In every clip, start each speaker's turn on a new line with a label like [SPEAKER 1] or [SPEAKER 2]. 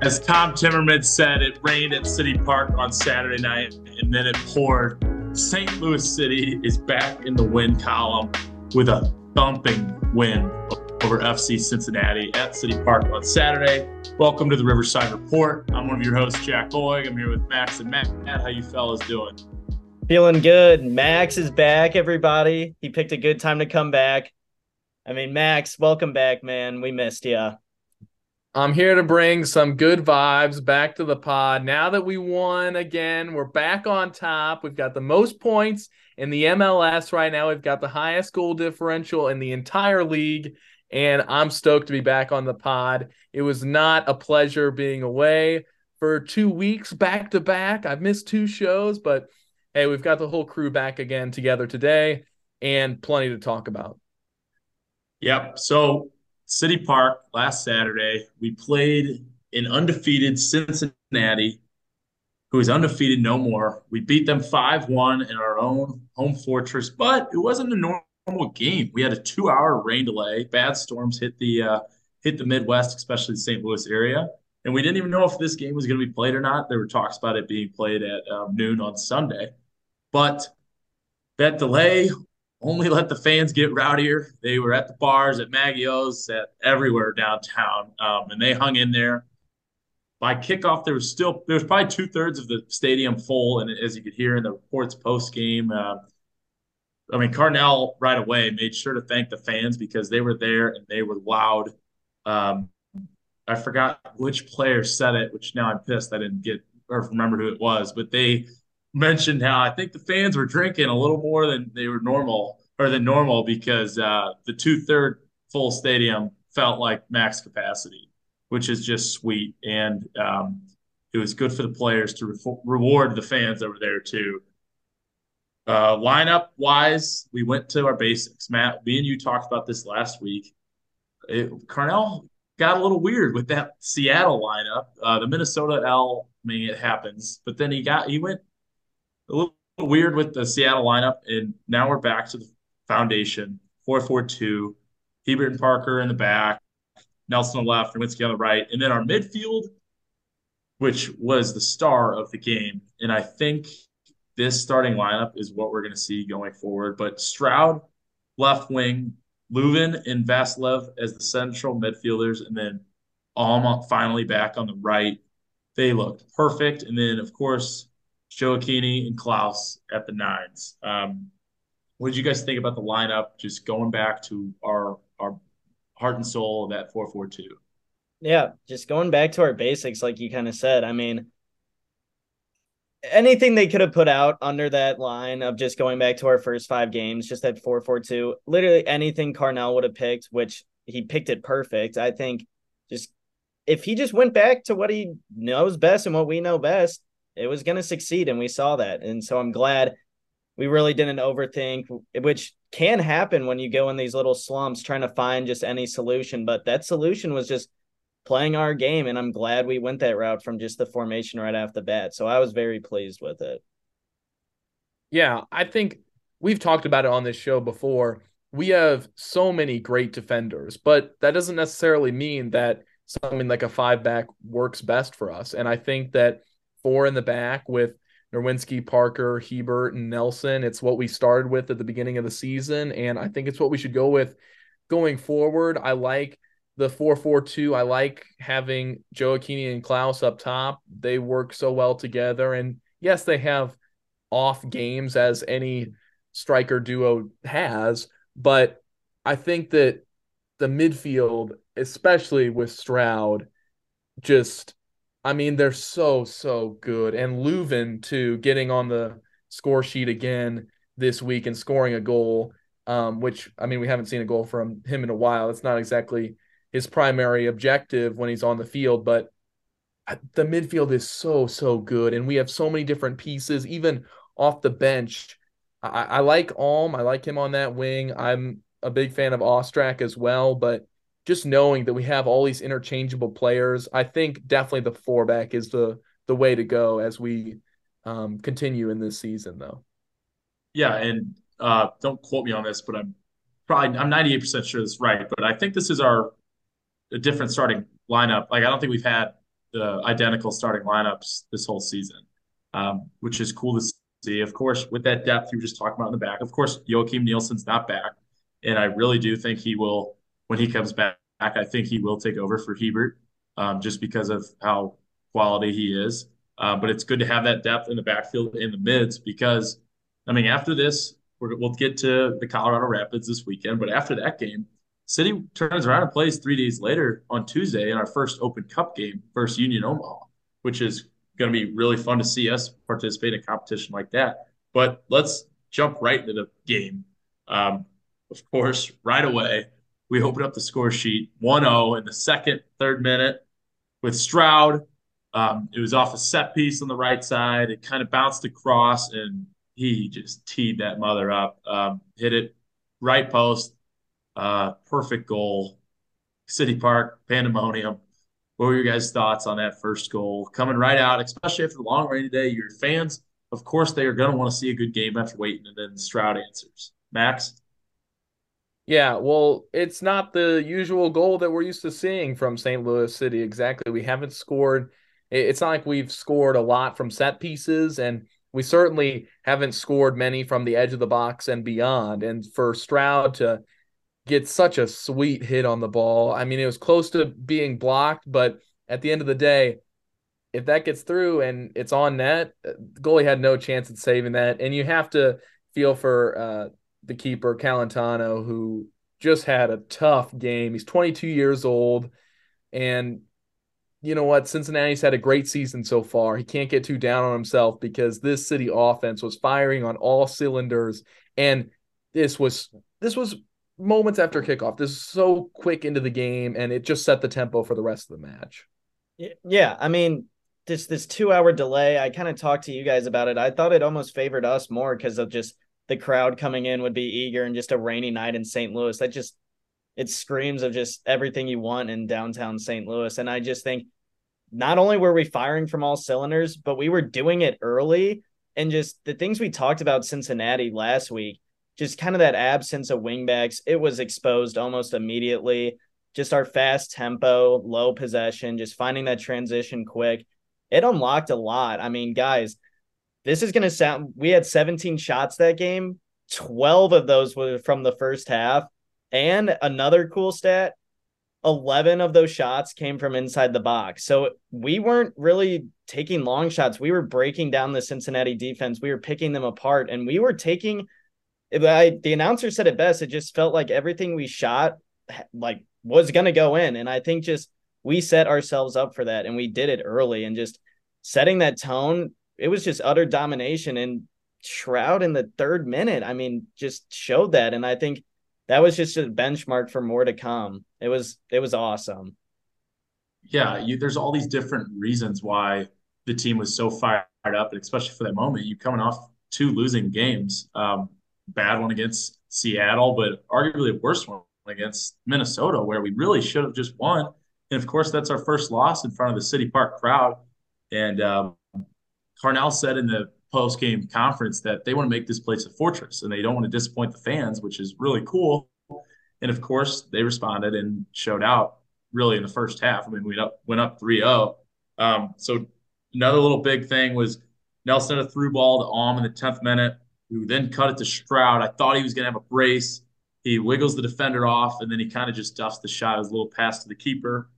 [SPEAKER 1] As Tom Timmermann said, it rained at City Park on Saturday night and then it poured. St. Louis City is back in the win column with a thumping win over FC Cincinnati at City Park on Saturday. Welcome to the Riverside Report. I'm one of your hosts, Jack Boyd. I'm here with Max and Matt. Matt, how you fellas doing?
[SPEAKER 2] Feeling good. Max is back, everybody. He picked a good time to come back. I mean, Max, welcome back, man. We missed you.
[SPEAKER 3] I'm here to bring some good vibes back to the pod. Now that we won again, we're back on top. We've got the most points in the MLS right now. We've got the highest goal differential in the entire league. And I'm stoked to be back on the pod. It was not a pleasure being away for two weeks back to back. I've missed two shows, but hey, we've got the whole crew back again together today and plenty to talk about.
[SPEAKER 1] Yep. So City Park last Saturday. We played an undefeated Cincinnati, who is undefeated no more. We beat them 5 1 in our own home fortress, but it wasn't a normal game. We had a two hour rain delay. Bad storms hit the uh, hit the Midwest, especially the St. Louis area. And we didn't even know if this game was going to be played or not. There were talks about it being played at um, noon on Sunday. But that delay only let the fans get rowdier. They were at the bars, at Maggio's, at everywhere downtown, um, and they hung in there. By kickoff, there was still there was probably two thirds of the stadium full, and as you could hear in the reports post game, uh, I mean Carnell right away made sure to thank the fans because they were there and they were loud. Um, I forgot which player said it, which now I'm pissed I didn't get or remember who it was, but they mentioned how I think the fans were drinking a little more than they were normal or than normal because uh, the two third full stadium felt like max capacity, which is just sweet. And um, it was good for the players to re- reward the fans over there too. Uh, lineup wise, we went to our basics. Matt, me and you talked about this last week. It, Carnell got a little weird with that Seattle lineup. Uh, the Minnesota L, I mean, it happens, but then he got he went a little weird with the Seattle lineup, and now we're back to the foundation four four two. Hiebert and Parker in the back, Nelson on the left, Nerwinski on the right, and then our midfield, which was the star of the game, and I think this starting lineup is what we're going to see going forward. But Stroud, left wing, Löwen and Vassilev as the central midfielders, and then Alm finally back on the right. They looked perfect. And then, of course, Gioacchini and Klauss at the nines. Um, what did you guys think about the lineup? Just going back to our our heart and soul of that four four two.
[SPEAKER 2] Yeah, just going back to our basics, like you kind of said. I mean, anything they could have put out under that line of just going back to our first five games, just at four four two. Literally anything Carnell would have picked, which he picked it perfect. I think just if he just went back to what he knows best and what we know best, it was going to succeed and we saw that. And so i'm glad we really didn't overthink which can happen when you go in these little slumps trying to find just any solution. But that solution was just playing our game and i'm glad we went that route from just the formation right off the bat. So i was very pleased with it.
[SPEAKER 3] Yeah i think we've talked about it on this show before. We have so many great defenders but that doesn't necessarily mean that something like a five back works best for us. And i think that four in the back with Nerwinski, Parker, Hiebert, and Nelson. It's what we started with at the beginning of the season, and I think it's what we should go with going forward. I like the 4-4-2. I like having Gioacchini and Klauss up top. They work so well together. And yes, they have off games as any striker duo has, but I think that the midfield, especially with Stroud, just I mean, they're so, so good. And Löwen, too, getting on the score sheet again this week and scoring a goal, um, which, I mean, we haven't seen a goal from him in a while. It's not exactly his primary objective when he's on the field, but the midfield is so, so good. And we have so many different pieces, even off the bench. I, I like Alm. I like him on that wing. I'm a big fan of Ostrak as well, but just knowing that we have all these interchangeable players, I think definitely the four back is the the way to go as we um, continue in this season, though.
[SPEAKER 1] Yeah, and uh, don't quote me on this, but I'm probably I'm 98 percent sure this is right. But I think this is our a different starting lineup. Like I don't think we've had the identical starting lineups this whole season, um, which is cool to see. Of course, with that depth you were just talking about in the back, of course, Joakim Nilsson's not back. And I really do think he will, when he comes back, I think he will take over for Hiebert um, just because of how quality he is. Uh, but it's good to have that depth in the backfield in the mids because, I mean, after this, we will get to the Colorado Rapids this weekend. But after that game, City turns around and plays three days later on Tuesday in our first Open Cup game versus Union Omaha, which is going to be really fun to see us participate in a competition like that. But let's jump right into the game. Um, of course, right away, we opened up the score sheet 1 0 in the second, third minute with Stroud. Um, it was off a set piece on the right side. It kind of bounced across, and he just teed that mother up, um, hit it right post. Uh, perfect goal. City Park, pandemonium. What were your guys' thoughts on that first goal? Coming right out, especially after the long rainy day, your fans, of course, they are going to want to see a good game after waiting, and then Stroud answers. Max?
[SPEAKER 3] Yeah, well, it's not the usual goal that we're used to seeing from St. Louis City. Exactly. We haven't scored. It's not like we've scored a lot from set pieces, and we certainly haven't scored many from the edge of the box and beyond. And for Stroud to get such a sweet hit on the ball, I mean, it was close to being blocked, but at the end of the day, if that gets through and it's on net, the goalie had no chance at saving that. And you have to feel for uh, the keeper Celentano, who just had a tough game. He's 22 years old, and you know what? Cincinnati's had a great season so far. He can't get too down on himself because this city offense was firing on all cylinders, and this was this was moments after kickoff. This is so quick into the game, and it just set the tempo for the rest of the match.
[SPEAKER 2] Yeah, I mean, this this two hour delay. I kind of talked to you guys about it. I thought it almost favored us more because of just the crowd coming in would be eager and just a rainy night in St. Louis. That just it screams of just everything you want in downtown St. Louis. And I just think not only were we firing from all cylinders, but we were doing it early. And just the things we talked about Cincinnati last week, just kind of that absence of wingbacks, it was exposed almost immediately. Just our fast tempo, low possession, just finding that transition quick. It unlocked a lot. I mean, guys, this is going to sound we had 17 shots that game. 12 of those were from the first half. And another cool stat 11 of those shots came from inside the box. So we weren't really taking long shots. We were breaking down the cincinnati defense. We were picking them apart. And we were taking I, the announcer said it best it just felt like everything we shot like was going to go in. And i think just we set ourselves up for that and we did it early. And just setting that tone it was just utter domination and Stroud in the third minute. I mean, just showed that, and I think that was just a benchmark for more to come. It was it was awesome.
[SPEAKER 1] Yeah, you, there's all these different reasons why the team was so fired up, and especially for that moment, you coming off two losing games, um, bad one against Seattle, but arguably a worse one against Minnesota, where we really should have just won. And of course, that's our first loss in front of the City Park crowd. And um, Carnell said in the post game conference that they want to make this place a fortress and they don't want to disappoint the fans, which is really cool. And of course, they responded and showed out really in the first half. I mean, we went up 3 0. Um, so, another little big thing was Nelson had a through ball to Alm in the 10th minute, who then cut it to Stroud. I thought he was going to have a brace. He wiggles the defender off, and then he kind of just duffs the shot, as a little pass to the keeper.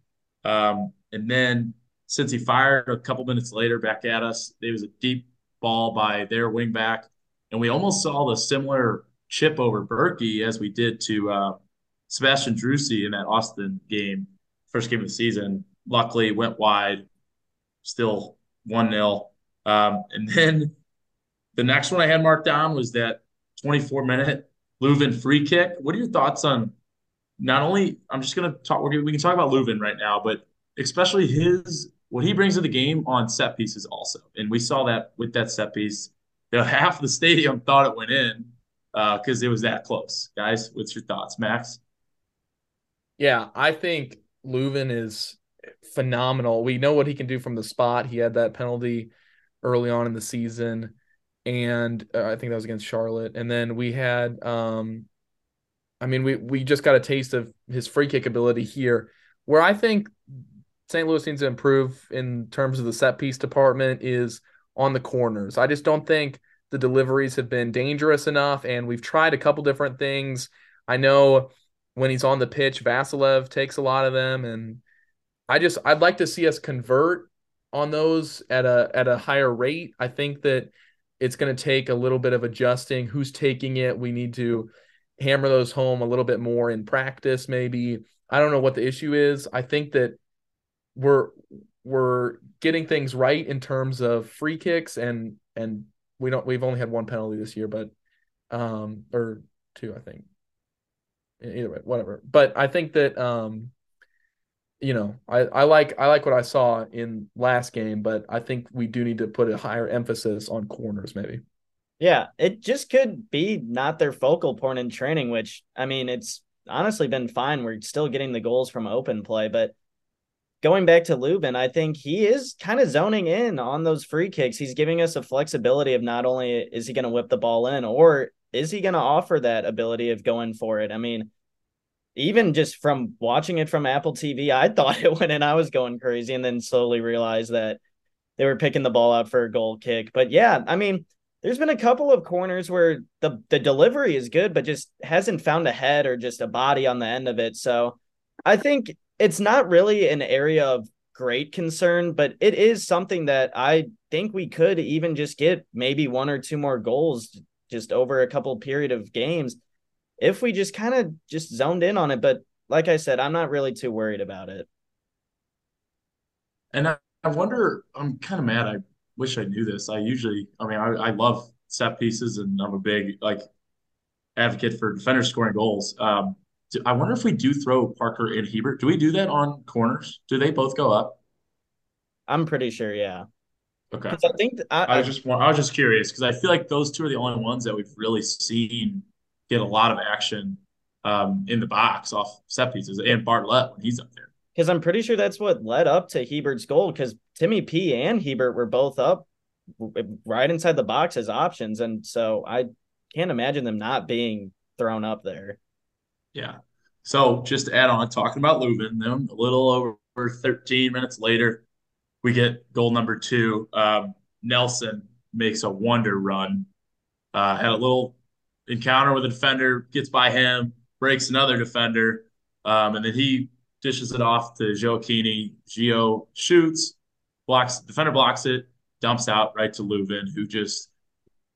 [SPEAKER 1] Um, and then since he fired a couple minutes later back at us, it was a deep ball by their wingback. And we almost saw the similar chip over Bürki as we did to uh, Sebastian Driussi in that Austin game, first game of the season. Luckily, went wide, still 1 0. Um, and then the next one I had marked down was that 24 minute Löwen free kick. What are your thoughts on not only, I'm just going to talk, we can talk about Löwen right now, but especially his what he brings to the game on set pieces also. And we saw that with that set piece. Know, half the stadium thought it went in because uh, it was that close. Guys, what's your thoughts, Max?
[SPEAKER 3] Yeah, I think Löwen is phenomenal. We know what he can do from the spot. He had that penalty early on in the season, and uh, I think that was against Charlotte. And then we had, um, I mean, we we just got a taste of his free kick ability here, where I think St. Louis needs to improve in terms of the set piece department is on the corners. I just don't think the deliveries have been dangerous enough, and we've tried a couple different things. I know when he's on the pitch, Vassilev takes a lot of them, and I just I'd like to see us convert on those at a at a higher rate. I think that it's going to take a little bit of adjusting. Who's taking it? We need to hammer those home a little bit more in practice, maybe. I don't know what the issue is. I think that we're we're getting things right in terms of free kicks and and we don't we've only had one penalty this year, but um or two, I think. Either way, whatever. But I think that um you know, I, I like I like what I saw in last game, but I think we do need to put a higher emphasis on corners, maybe.
[SPEAKER 2] Yeah, it just could be not their focal point in training, which I mean, it's honestly been fine. We're still getting the goals from open play, but going back to Löwen, I think he is kind of zoning in on those free kicks. He's giving us a flexibility of not only is he going to whip the ball in, or is he going to offer that ability of going for it? I mean, even just from watching it from Apple TV, I thought it went in. I was going crazy and then slowly realized that they were picking the ball out for a goal kick. But yeah, I mean, there's been a couple of corners where the the delivery is good, but just hasn't found a head or just a body on the end of it. So I think it's not really an area of great concern, but it is something that I think we could even just get maybe one or two more goals just over a couple period of games if we just kind of just zoned in on it. But like I said, I'm not really too worried about it.
[SPEAKER 1] And I, I wonder, I'm kind of mad. I wish I knew this. I usually, I mean, I, I love set pieces and I'm a big like advocate for defenders scoring goals. Um, I wonder if we do throw Parker and Hiebert. Do we do that on corners? Do they both go up?
[SPEAKER 2] I'm pretty sure, yeah.
[SPEAKER 1] Okay.
[SPEAKER 2] I think
[SPEAKER 1] I, I, I just I was just curious because I feel like those two are the only ones that we've really seen get a lot of action um, in the box off set pieces and Bartlett when he's up there.
[SPEAKER 2] Because I'm pretty sure that's what led up to Hiebert's goal. Because Timmy P and Hiebert were both up right inside the box as options, and so I can't imagine them not being thrown up there.
[SPEAKER 1] Yeah. So just to add on, talking about Löwen, then a little over 13 minutes later, we get goal number two. Um, Nelson makes a wonder run. Uh, had a little encounter with a defender, gets by him, breaks another defender, um, and then he dishes it off to Gioacchini. Gio shoots, blocks, defender blocks it, dumps out right to Löwen, who just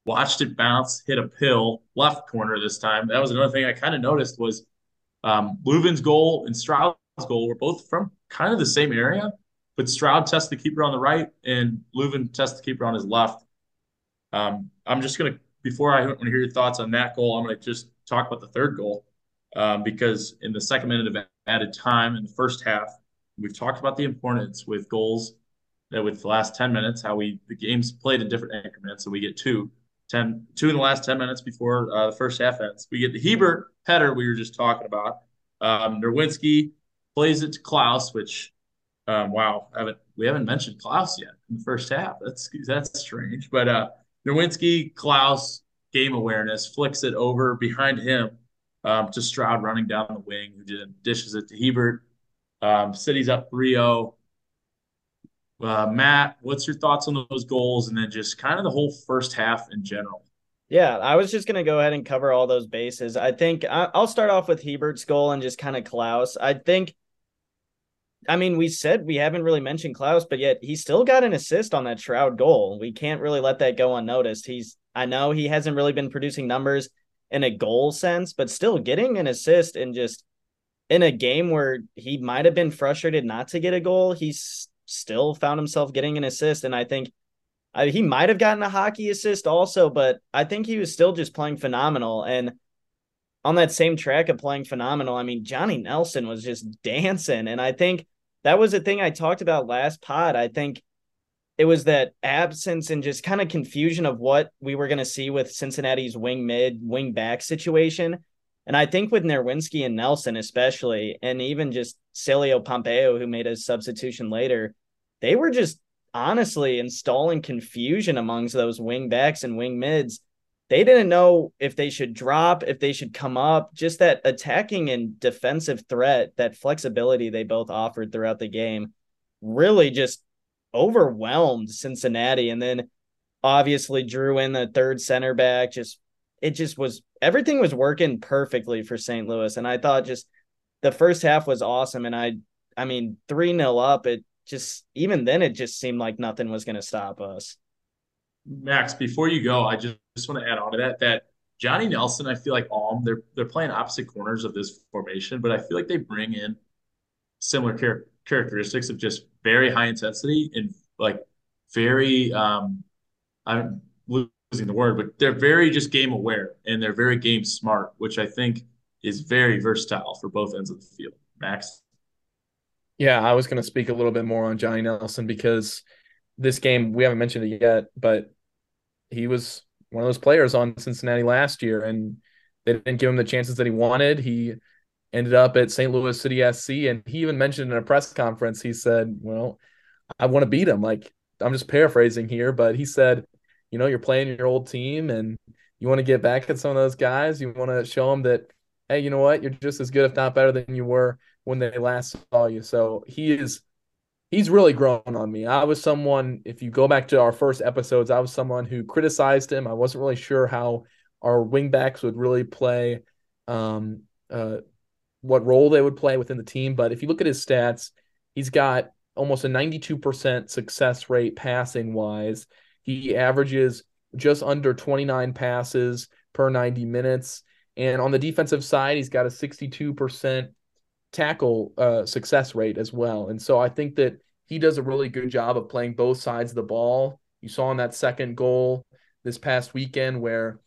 [SPEAKER 1] watched it bounce, hit a pill, left corner this time. That was another thing I kind of noticed was um, Löwen's goal and Stroud's goal were both from kind of the same area, but Stroud tests the keeper on the right and Lubin tests the keeper on his left. Um, I'm just going to before I want to hear your thoughts on that goal, I'm going to just talk about the third goal um, because in the second minute of added time in the first half, we've talked about the importance with goals that with the last 10 minutes, how we the game's played in different increments, and we get two, 10, two in the last 10 minutes before uh, the first half ends. We get the Hiebert header we were just talking about. Um, Nerwinski plays it to Klauss, which um, wow, haven't we haven't mentioned Klauss yet in the first half. That's that's strange, but uh, Nerwinski, Klauss, game awareness, flicks it over behind him um, to Stroud running down the wing, who dishes it to Hiebert. Um, City's up 3 0. Uh, Matt, what's your thoughts on those goals and then just kind of the whole first half in general?
[SPEAKER 2] Yeah, I was just going to go ahead and cover all those bases. I think I'll start off with Hiebert's goal and just kind of Klauss. I think I mean, we said we haven't really mentioned Klauss, but yet he still got an assist on that Stroud goal. We can't really let that go unnoticed. He's, I know he hasn't really been producing numbers in a goal sense, but still getting an assist and just in a game where he might have been frustrated not to get a goal, he's still found himself getting an assist. And I think I, he might have gotten a hockey assist also, but I think he was still just playing phenomenal. And on that same track of playing phenomenal, I mean, Johnny Nelson was just dancing. And I think that was the thing I talked about last pod. I think it was that absence and just kind of confusion of what we were going to see with Cincinnati's wing mid, wing back situation. And I think with Nerwinski and Nelson, especially, and even just Célio Pompeu, who made a substitution later, they were just honestly installing confusion amongst those wing backs and wing mids they didn't know if they should drop, if they should come up, just that attacking and defensive threat, that flexibility they both offered throughout the game. really just overwhelmed Cincinnati. And then obviously drew in the third center back. Just it just was everything was working perfectly for St. Louis. And I thought just the first half was awesome. And I I mean, 3 0 up, it just even then it just seemed like nothing was gonna stop us.
[SPEAKER 1] Max, before you go, I just, just want to add on to that that Johnny Nelson, I feel like Alm, they're they're playing opposite corners of this formation, but I feel like they bring in similar char- characteristics of just very high intensity and like very um I'm the word, but they're very just game aware and they're very game smart, which I think is very versatile for both ends of the field. Max.
[SPEAKER 3] Yeah, I was going to speak a little bit more on Johnny Nelson because this game we haven't mentioned it yet, but he was one of those players on Cincinnati last year, and they didn't give him the chances that he wanted. He ended up at St. Louis City SC, and he even mentioned in a press conference, he said, "Well, I want to beat him." Like I'm just paraphrasing here, but he said, "You know, you're playing your old team, and you want to get back at some of those guys. You want to show them that, hey, you know what? You're just as good, if not better, than you were when they last saw you." So he is he's really grown on me. I was someone, if you go back to our first episodes, I was someone who criticized him. I wasn't really sure how our wingbacks would really play, um, uh, what role they would play within the team. But if you look at his stats, he's got almost a 92% success rate passing wise. He averages just under 29 passes per 90 minutes. And on the defensive side, he's got a 62% tackle uh, success rate as well. And so I think that he does a really good job of playing both sides of the ball. You saw in that second goal this past weekend where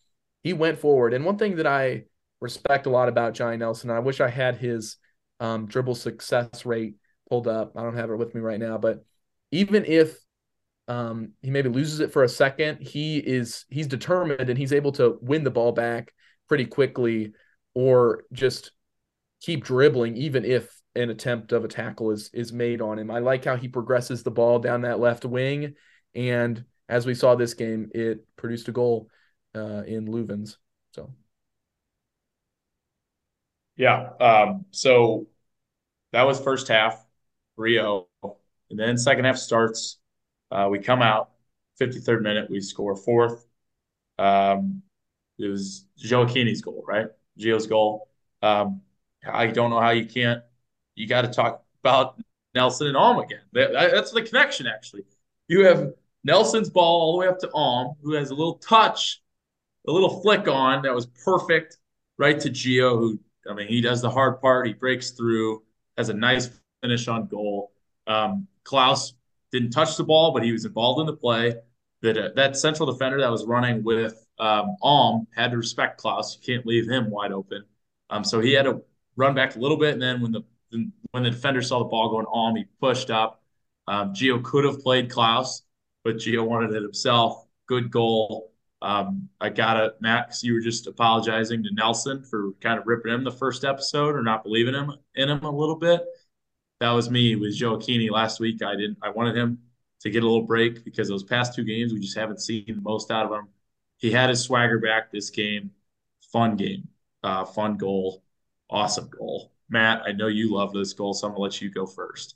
[SPEAKER 3] he went forward. And one thing that I respect a lot about Johnny Nelson, I wish I had his um, dribble success rate pulled up. I don't have it with me right now, but even if um, he maybe loses it for a second, he is he's determined and he's able to win the ball back pretty quickly or just keep dribbling even if an attempt of a tackle is is made on him. I like how he progresses the ball down that left wing, and as we saw this game, it produced a goal uh, in Löwen's. So,
[SPEAKER 1] yeah. Um, so that was first half, Rio, and then second half starts. Uh, we come out, 53rd minute, we score fourth. Um, it was Gioacchini's goal, right? Gio's goal. Um, I don't know how you can't you got to talk about Nelson and Alm again. That, that's the connection, actually. You have Nelson's ball all the way up to Alm, who has a little touch, a little flick on that was perfect, right to Gio, who, I mean, he does the hard part. He breaks through, has a nice finish on goal. Um, Klauss didn't touch the ball, but he was involved in the play. That uh, that central defender that was running with um, Alm had to respect Klauss. You can't leave him wide open. Um, so he had to run back a little bit, and then when the when the defender saw the ball going on, he pushed up. Um, Gio could have played Klauss, but Gio wanted it himself. Good goal. Um, I got it, Max. You were just apologizing to Nelson for kind of ripping him the first episode or not believing him in him a little bit. That was me with Gioacchini last week. I didn't. I wanted him to get a little break because those past two games we just haven't seen the most out of him. He had his swagger back this game. Fun game, uh, fun goal, awesome goal. Matt, I know you love this goal, so I'm gonna let you go first.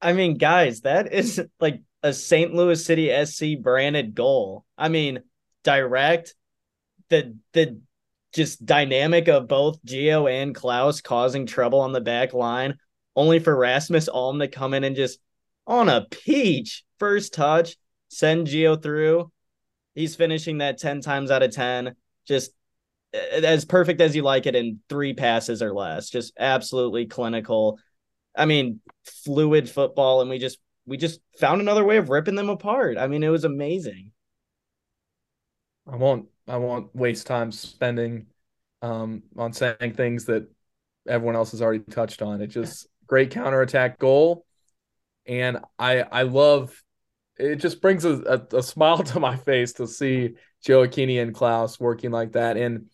[SPEAKER 2] I mean, guys, that is like a St. Louis City SC branded goal. I mean, direct, the the just dynamic of both Gio and Klauss causing trouble on the back line, only for Rasmus Alm to come in and just on a peach first touch, send Gio through. He's finishing that 10 times out of 10. Just as perfect as you like it in three passes or less. Just absolutely clinical. I mean, fluid football, and we just we just found another way of ripping them apart. I mean, it was amazing.
[SPEAKER 3] I won't I won't waste time spending um, on saying things that everyone else has already touched on. It just great counterattack goal. And I I love it just brings a, a, a smile to my face to see Gioacchini and Klauss working like that. And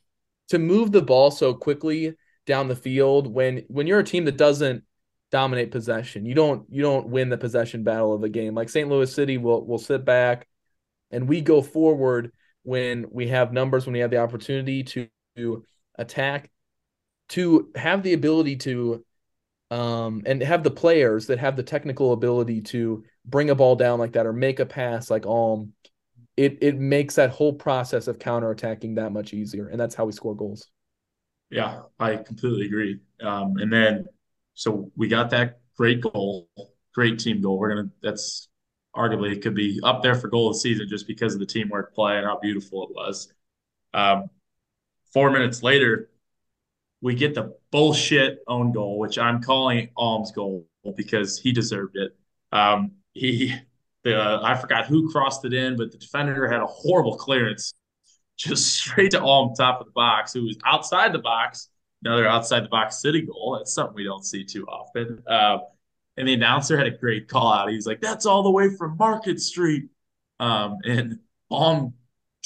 [SPEAKER 3] to move the ball so quickly down the field when when you're a team that doesn't dominate possession. You don't you don't win the possession battle of the game. Like St. Louis City will will sit back and we go forward when we have numbers, when we have the opportunity to, to attack, to have the ability to um, and have the players that have the technical ability to bring a ball down like that or make a pass like Alm, it it makes that whole process of counterattacking that much easier, and that's how we score goals.
[SPEAKER 1] Yeah, I completely agree. Um, and then, so we got that great goal, great team goal. We're gonna that's arguably it could be up there for goal of the season just because of the teamwork play and how beautiful it was. Um, four minutes later, we get the bullshit own goal, which I'm calling Alm's goal because he deserved it. Um, he, the I forgot who crossed it in, but the defender had a horrible clearance, just straight to Alm, top of the box, who was outside the box. Another outside the box city goal. That's something we don't see too often. Uh, and the announcer had a great call out. He's like, "That's all the way from Market Street," um, and Alm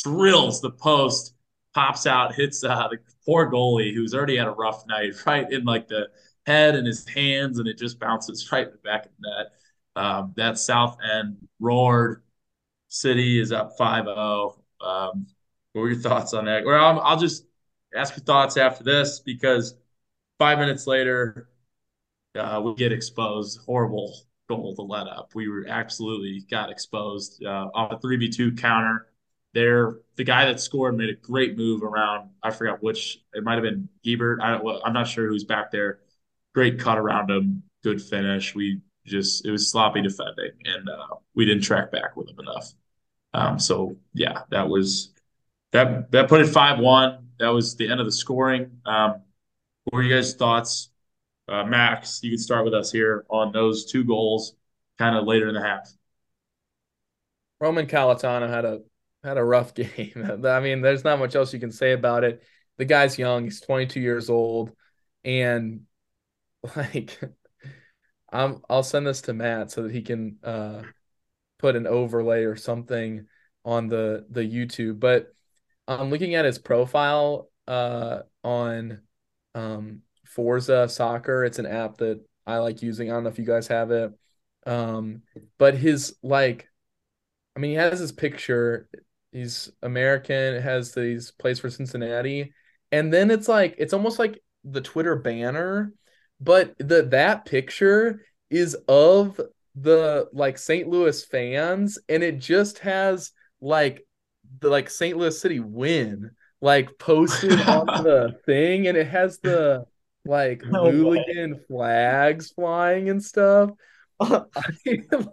[SPEAKER 1] drills the post, pops out, hits uh, the poor goalie who's already had a rough night, right in like the head and his hands, and it just bounces right in the back of the net. Um, that South End roared. City is up 5 0. Um, what were your thoughts on that? Well, I'll, I'll just ask your thoughts after this because five minutes later, uh, we get exposed. Horrible goal to let up. We were absolutely got exposed uh, on a 3v2 counter. There, the guy that scored made a great move around. I forgot which. It might have been Hiebert. I don't. I'm not sure who's back there. Great cut around him. Good finish. We just it was sloppy defending, and uh, we didn't track back with him enough. Um, so yeah, that was that. That put it five one. That was the end of the scoring. Um, what were you guys' thoughts uh, Max, you can start with us here on those two goals, kind of later in the half.
[SPEAKER 3] Roman Celentano had a had a rough game. I mean, there's not much else you can say about it. The guy's young; he's 22 years old, and like, I'm I'll send this to Matt so that he can uh, put an overlay or something on the the YouTube. But I'm looking at his profile uh, on um, Forza Soccer. It's an app that I like using. I don't know if you guys have it. Um, but his like, I mean, he has his picture. He's American. Has these plays for Cincinnati, and then it's like it's almost like the Twitter banner, but the that picture is of the like St. Louis fans, and it just has like the like St. Louis City win like posted on the thing, and it has the like hooligan flags flying and stuff. I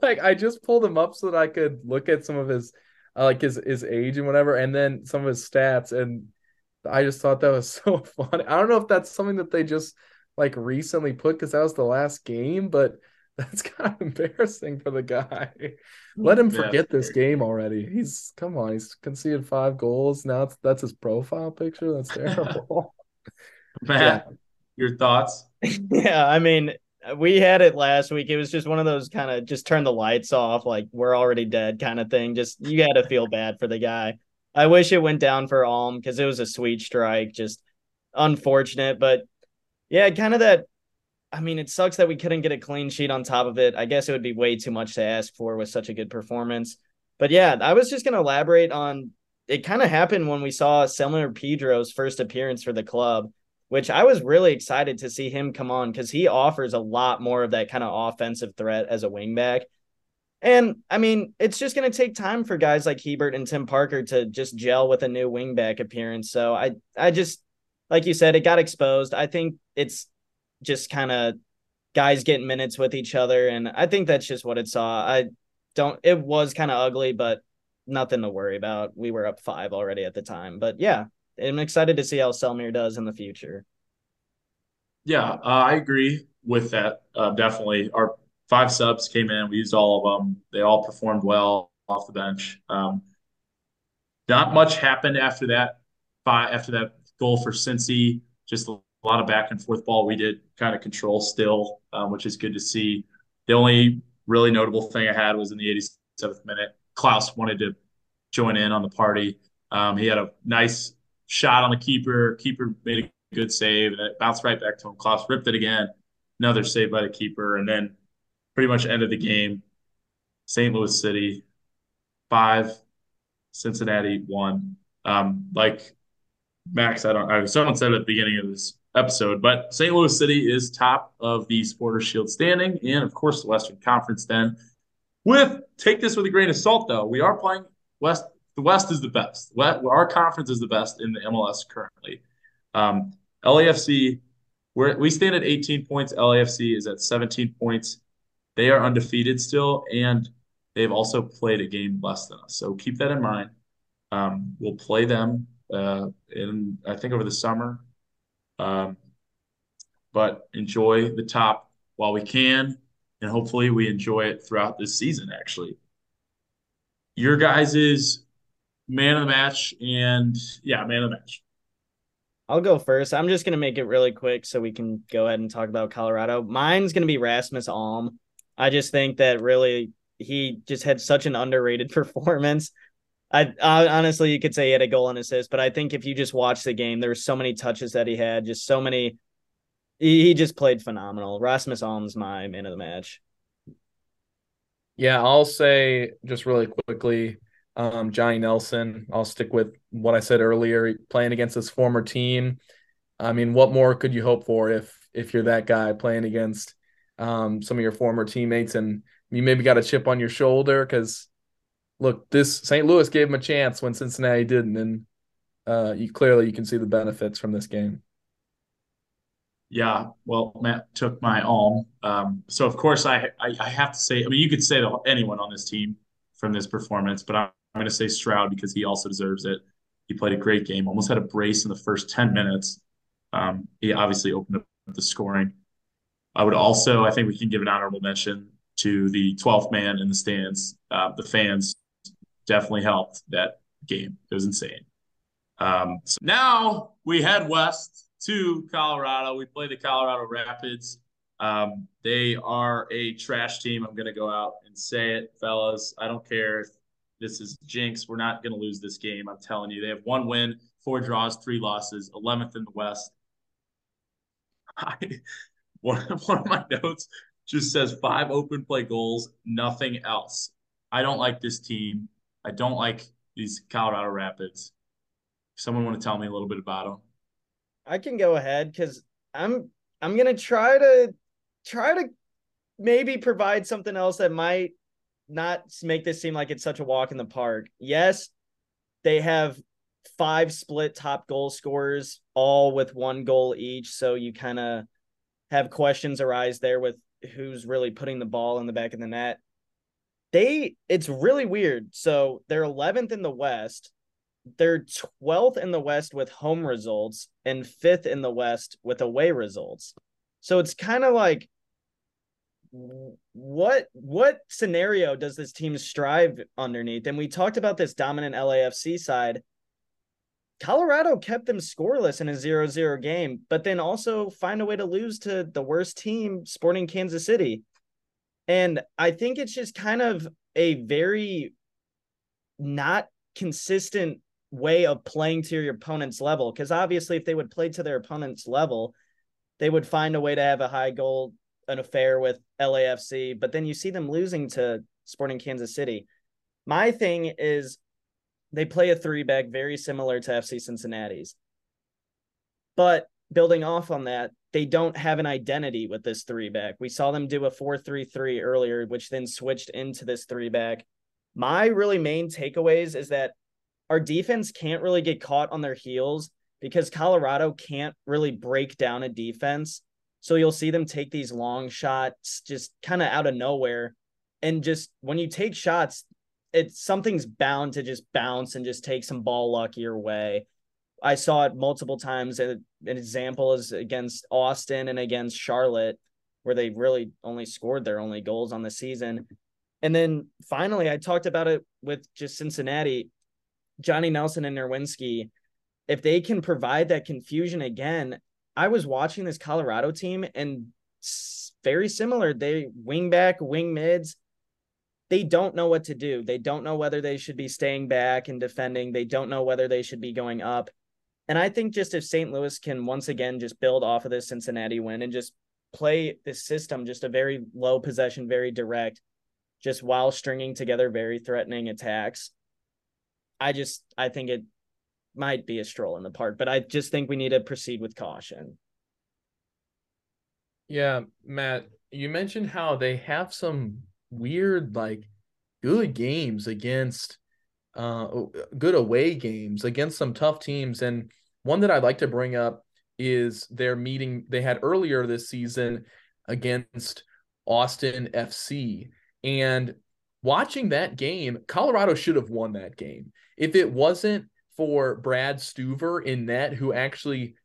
[SPEAKER 3] like I just pulled him up so that I could look at some of his uh, like his his age and whatever, and then some of his stats, and I just thought that was so funny. I don't know if that's something that they just like recently put because that was the last game, but that's kind of embarrassing for the guy. Let him forget yeah, this game already. He's come on, he's conceded five goals. Now it's that's his profile picture. That's terrible.
[SPEAKER 1] Matt, yeah your thoughts?
[SPEAKER 2] yeah, I mean, we had it last week. It was just one of those kind of just turn the lights off, like we're already dead kind of thing. Just you got to feel bad for the guy. I wish it went down for Alm because it was a sweet strike. Just unfortunate, but yeah, kind of that. I mean, it sucks that we couldn't get a clean sheet on top of it. I guess it would be way too much to ask for with such a good performance. But yeah, I was just going to elaborate on it. Kind of happened when we saw Selmer Pedro's first appearance for the club which I was really excited to see him come on because he offers a lot more of that kind of offensive threat as a wingback. And I mean, it's just going to take time for guys like Hiebert and Tim Parker to just gel with a new wingback appearance. So I, I just, like you said, it got exposed. I think it's just kind of guys getting minutes with each other. And I think that's just what it saw. I don't, it was kind of ugly, but nothing to worry about. We were up five already at the time. But yeah, I'm excited to see how Selmer does in the future.
[SPEAKER 1] Yeah, uh, I agree with that. Uh, definitely, our five subs came in. We used all of them. They all performed well off the bench. Um, not much happened after that. Five after that goal for Cincy. Just a lot of back and forth ball. We did kind of control still, um, which is good to see. The only really notable thing I had was in the 87th minute. Klauss wanted to join in on the party. Um, he had a nice shot on the keeper. Keeper made a good save, and it bounced right back to him. Klauss ripped it again. Another save by the keeper, and then pretty much ended the game. St. Louis City five, Cincinnati one. Um, like Max, I don't. I, someone said at the beginning of this episode. But St. Louis City is top of the Supporter Shield standing, and of course the Western Conference. Then, with take this with a grain of salt, though, we are playing West. The West is the best. Our conference is the best in the MLS currently. Um, LAFC, we stand at 18 points. LAFC is at 17 points. They are undefeated still, and they've also played a game less than us. So keep that in mind. Um, we'll play them uh, in I think over the summer. Um, but enjoy the top while we can, and hopefully we enjoy it throughout this season. Actually, your guys man of the match, and yeah, man of the match.
[SPEAKER 2] I'll go first. I'm just gonna make it really quick so we can go ahead and talk about Colorado. Mine's gonna be Rasmus Alm. I just think that really he just had such an underrated performance. I, I, honestly, you could say he had a goal and assist, but I think if you just watch the game, there were so many touches that he had, just so many. He, he just played phenomenal. Rasmus Alm's my man of the match.
[SPEAKER 3] Yeah, I'll say just really quickly, um, Johnny Nelson. I'll stick with what I said earlier. Playing against his former team, I mean, what more could you hope for if if you're that guy playing against um, some of your former teammates and you maybe got a chip on your shoulder because look, this St. Louis gave him a chance when Cincinnati didn't, and uh, you clearly you can see the benefits from this game.
[SPEAKER 1] Yeah, well, Matt took my Alm, um, so of course I, I, I have to say. I mean, you could say to anyone on this team from this performance, but I'm, going to say Stroud because he also deserves it. He played a great game, almost had a brace in the first ten minutes. Um, he obviously opened up the scoring. I would also, I think we can give an honorable mention to the 12th man in the stands. Uh, the fans definitely helped that game. It was insane. Um, so now we head west to Colorado. We play the Colorado Rapids. Um, they are a trash team. I'm going to go out and say it, fellas. I don't care if this is jinx. We're not going to lose this game. I'm telling you. They have one win, four draws, three losses, 11th in the West. I, one, one of my notes just says five open play goals, nothing else. I don't like this team. I don't like these Colorado Rapids. Someone want to tell me a little bit about them?
[SPEAKER 2] I can go ahead because I'm I'm gonna try to try to maybe provide something else that might not make this seem like it's such a walk in the park. Yes, they have five split top goal scorers, all with one goal each. So you kind of have questions arise there with who's really putting the ball in the back of the net they it's really weird. So they're 11th in the West. They're 12th in the West with home results and 5th in the West with away results. So it's kind of like what what scenario does this team strive underneath? And we talked about this dominant LAFC side. Colorado kept them scoreless in a 0-0 game, but then also find a way to lose to the worst team, Sporting Kansas City. And I think it's just kind of a very not consistent way of playing to your opponent's level. Because obviously, if they would play to their opponent's level, they would find a way to have a high goal, an affair with LAFC. But then you see them losing to Sporting Kansas City. My thing is they play a three back very similar to FC Cincinnati's. But building off on that, they don't have an identity with this three back. We saw them do a 4 3 3 earlier, which then switched into this three back. My really main takeaways is that our defense can't really get caught on their heels because Colorado can't really break down a defense. So you'll see them take these long shots just kind of out of nowhere. And just when you take shots, it's something's bound to just bounce and just take some ball luck your way. I saw it multiple times. An example is against Austin and against Charlotte, where they really only scored their only goals on the season. And then finally, I talked about it with just Cincinnati, Johnny Nelson and Nerwinski. If they can provide that confusion again, I was watching this Colorado team and very similar. They wing back, wing mids. They don't know what to do. They don't know whether they should be staying back and defending. They don't know whether they should be going up. And I think just if St. Louis can once again just build off of this Cincinnati win and just play this system, just a very low possession, very direct, just while stringing together very threatening attacks, I just I think it might be a stroll in the park, but I just think we need to proceed with caution.
[SPEAKER 3] Yeah, Matt, you mentioned how they have some weird, like, good games against uh good away games against some tough teams. And one that I'd like to bring up is their meeting they had earlier this season against Austin FC. And watching that game, Colorado should have won that game. If it wasn't for Brad Stuver in net, who actually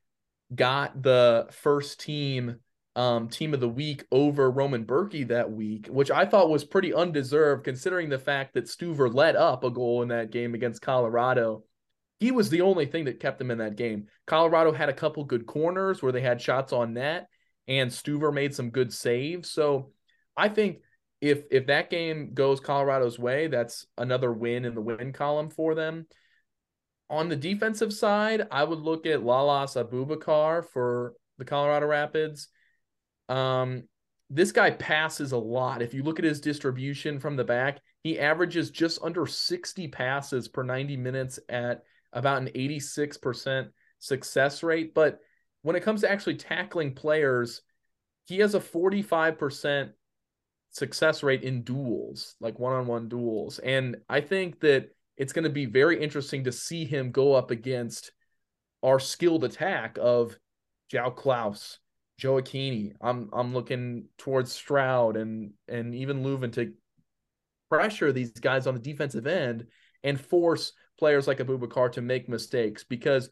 [SPEAKER 3] got the first team um, team of the week over Roman Bürki that week, which I thought was pretty undeserved considering the fact that Stuver let up a goal in that game against Colorado. He was the only thing that kept them in that game. Colorado had a couple good corners where they had shots on net, and Stuver made some good saves. So I think if if that game goes Colorado's way, that's another win in the win column for them. On the defensive side, I would look at Lalas Abubakar for the Colorado Rapids. Um, this guy passes a lot. If you look at his distribution from the back, he averages just under 60 passes per 90 minutes at about an 86% success rate. But when it comes to actually tackling players, he has a 45% success rate in duels, like one on one duels. And I think that it's going to be very interesting to see him go up against our skilled attack of João Klauss, Gioacchini. I'm I'm looking towards Stroud and and even Löwen to pressure these guys on the defensive end and force players like Abubakar to make mistakes because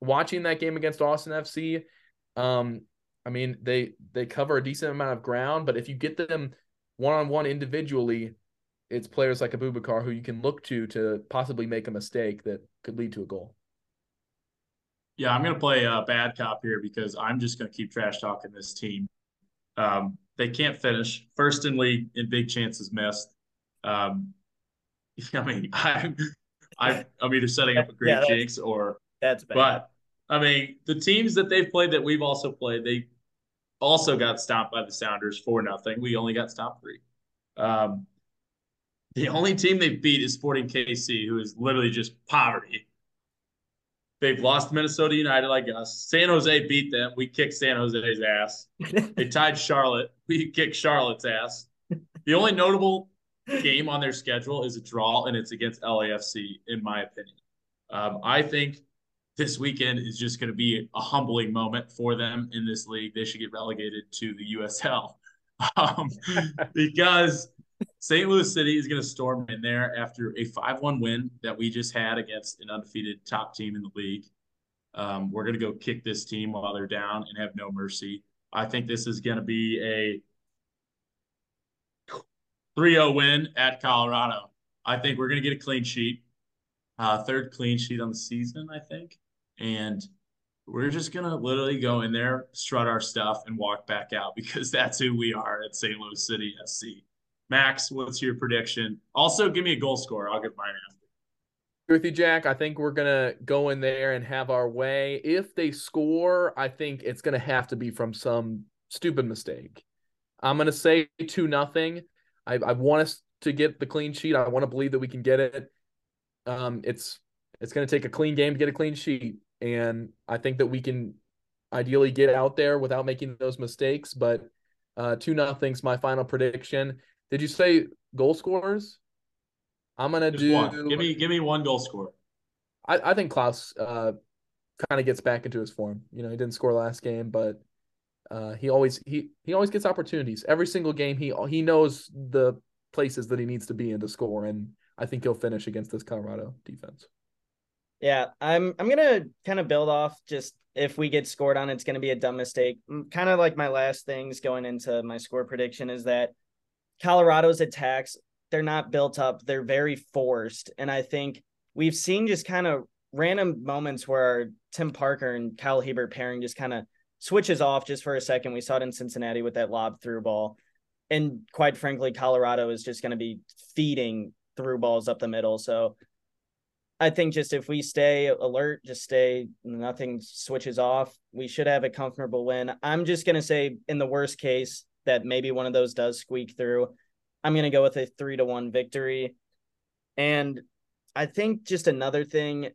[SPEAKER 3] watching that game against Austin FC, um, I mean they they cover a decent amount of ground, but if you get them one on one individually, it's players like Abubakar who you can look to to possibly make a mistake that could lead to a goal.
[SPEAKER 1] Yeah, I'm going to play a bad cop here because I'm just going to keep trash talking this team. Um, they can't finish first in league in big chances missed. Um, I mean, I'm, I, I'm either setting up a great yeah, jinx or
[SPEAKER 2] that's bad.
[SPEAKER 1] But I mean, the teams that they've played that we've also played, they also got stopped by the Sounders for nothing. We only got stopped three. Um, the only team they've beat is Sporting KC, who is literally just poverty. They've lost Minnesota United like us. San Jose beat them. We kicked San Jose's ass. they tied Charlotte. We kicked Charlotte's ass. The only notable game on their schedule is a draw, and it's against LAFC, in my opinion. Um, I think this weekend is just going to be a humbling moment for them in this league. They should get relegated to the USL um, because St. Louis City is going to storm in there after a 5 1 win that we just had against an undefeated top team in the league. Um, we're going to go kick this team while they're down and have no mercy. I think this is going to be a 3 0 win at Colorado. I think we're going to get a clean sheet. Uh, third clean sheet on the season, I think. And we're just going to literally go in there, strut our stuff, and walk back out because that's who we are at St. Louis City SC. Max, what's your prediction? Also, give me a goal score. I'll get mine after.
[SPEAKER 3] With you, Jack. I think we're gonna go in there and have our way. If they score, I think it's gonna have to be from some stupid mistake. I'm gonna say two nothing. I, I want us to get the clean sheet. I want to believe that we can get it. Um, it's it's gonna take a clean game to get a clean sheet, and I think that we can ideally get out there without making those mistakes. But uh, two nothing's my final prediction. Did you say goal scorers? I'm gonna Just do.
[SPEAKER 1] One. Give me give me one goal score.
[SPEAKER 3] I I think Klauss uh, kind of gets back into his form. You know, he didn't score last game, but uh, he always he he always gets opportunities. Every single game, he he knows the places that he needs to be in to score, and I think he'll finish against this Colorado defense.
[SPEAKER 2] Yeah, I'm I'm gonna kind of build off just if we get scored on, it's gonna be a dumb mistake. Kind of like my last things going into my score prediction is that Colorado's attacks, they're not built up. They're very forced. And I think we've seen just kind of random moments where Tim Parker and Kyle Hiebert pairing just kind of switches off just for a second. We saw it in Cincinnati with that lob through ball. And quite frankly, Colorado is just going to be feeding through balls up the middle. So I think just if we stay alert, just stay, nothing switches off, we should have a comfortable win. I'm just going to say, in the worst case, that maybe one of those does squeak through. I'm going to go with a three to one victory. And I think just another thing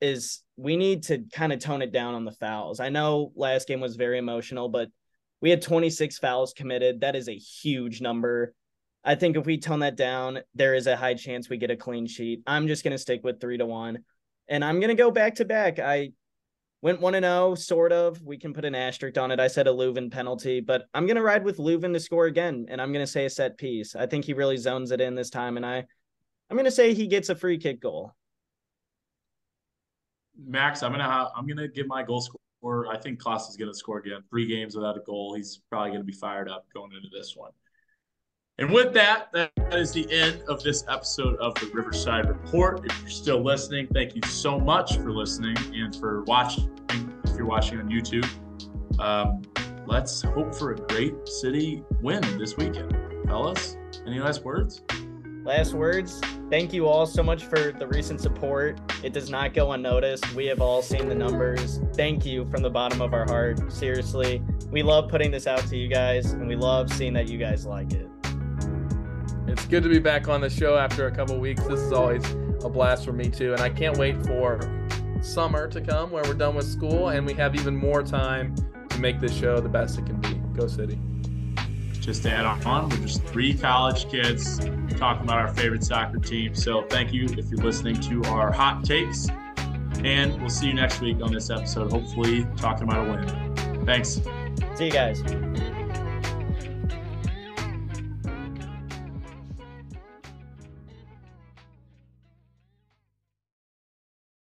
[SPEAKER 2] is we need to kind of tone it down on the fouls. I know last game was very emotional, but We had 26 fouls committed. That is a huge number. I think if we tone that down, there is a high chance we get a clean sheet. I'm just going to stick with three to one. And I'm going to go back to back. I went 1 and 0, sort of. We can put an asterisk on it. I said a Löwen penalty, but I'm going to ride with Löwen to score again. And I'm going to say a set piece. I think he really zones it in this time. And I, I'm going to say he gets a free kick goal.
[SPEAKER 1] Max, I'm gonna have, I'm gonna give my goal score. I think Klauss is gonna score again. Three games without a goal. He's probably gonna be fired up going into this one. And with that, that is the end of this episode of the Riverside Report. If you're still listening, thank you so much for listening and for watching. If you're watching on YouTube, um, let's hope for a great city win this weekend. Fellas, any last words?
[SPEAKER 2] Last words. Thank you all so much for the recent support. It does not go unnoticed. We have all seen the numbers. Thank you from the bottom of our heart. Seriously, we love putting this out to you guys, and we love seeing that you guys like it.
[SPEAKER 3] It's good to be back on the show after a couple weeks. This is always a blast for me too, and I can't wait for summer to come where we're done with school and we have even more time to make this show the best it can be. Go City.
[SPEAKER 1] Just to add on, we're just three college kids talking about our favorite soccer team. So thank you if you're listening to our hot takes. And we'll see you next week on this episode, hopefully talking about a win. Thanks.
[SPEAKER 2] See you guys.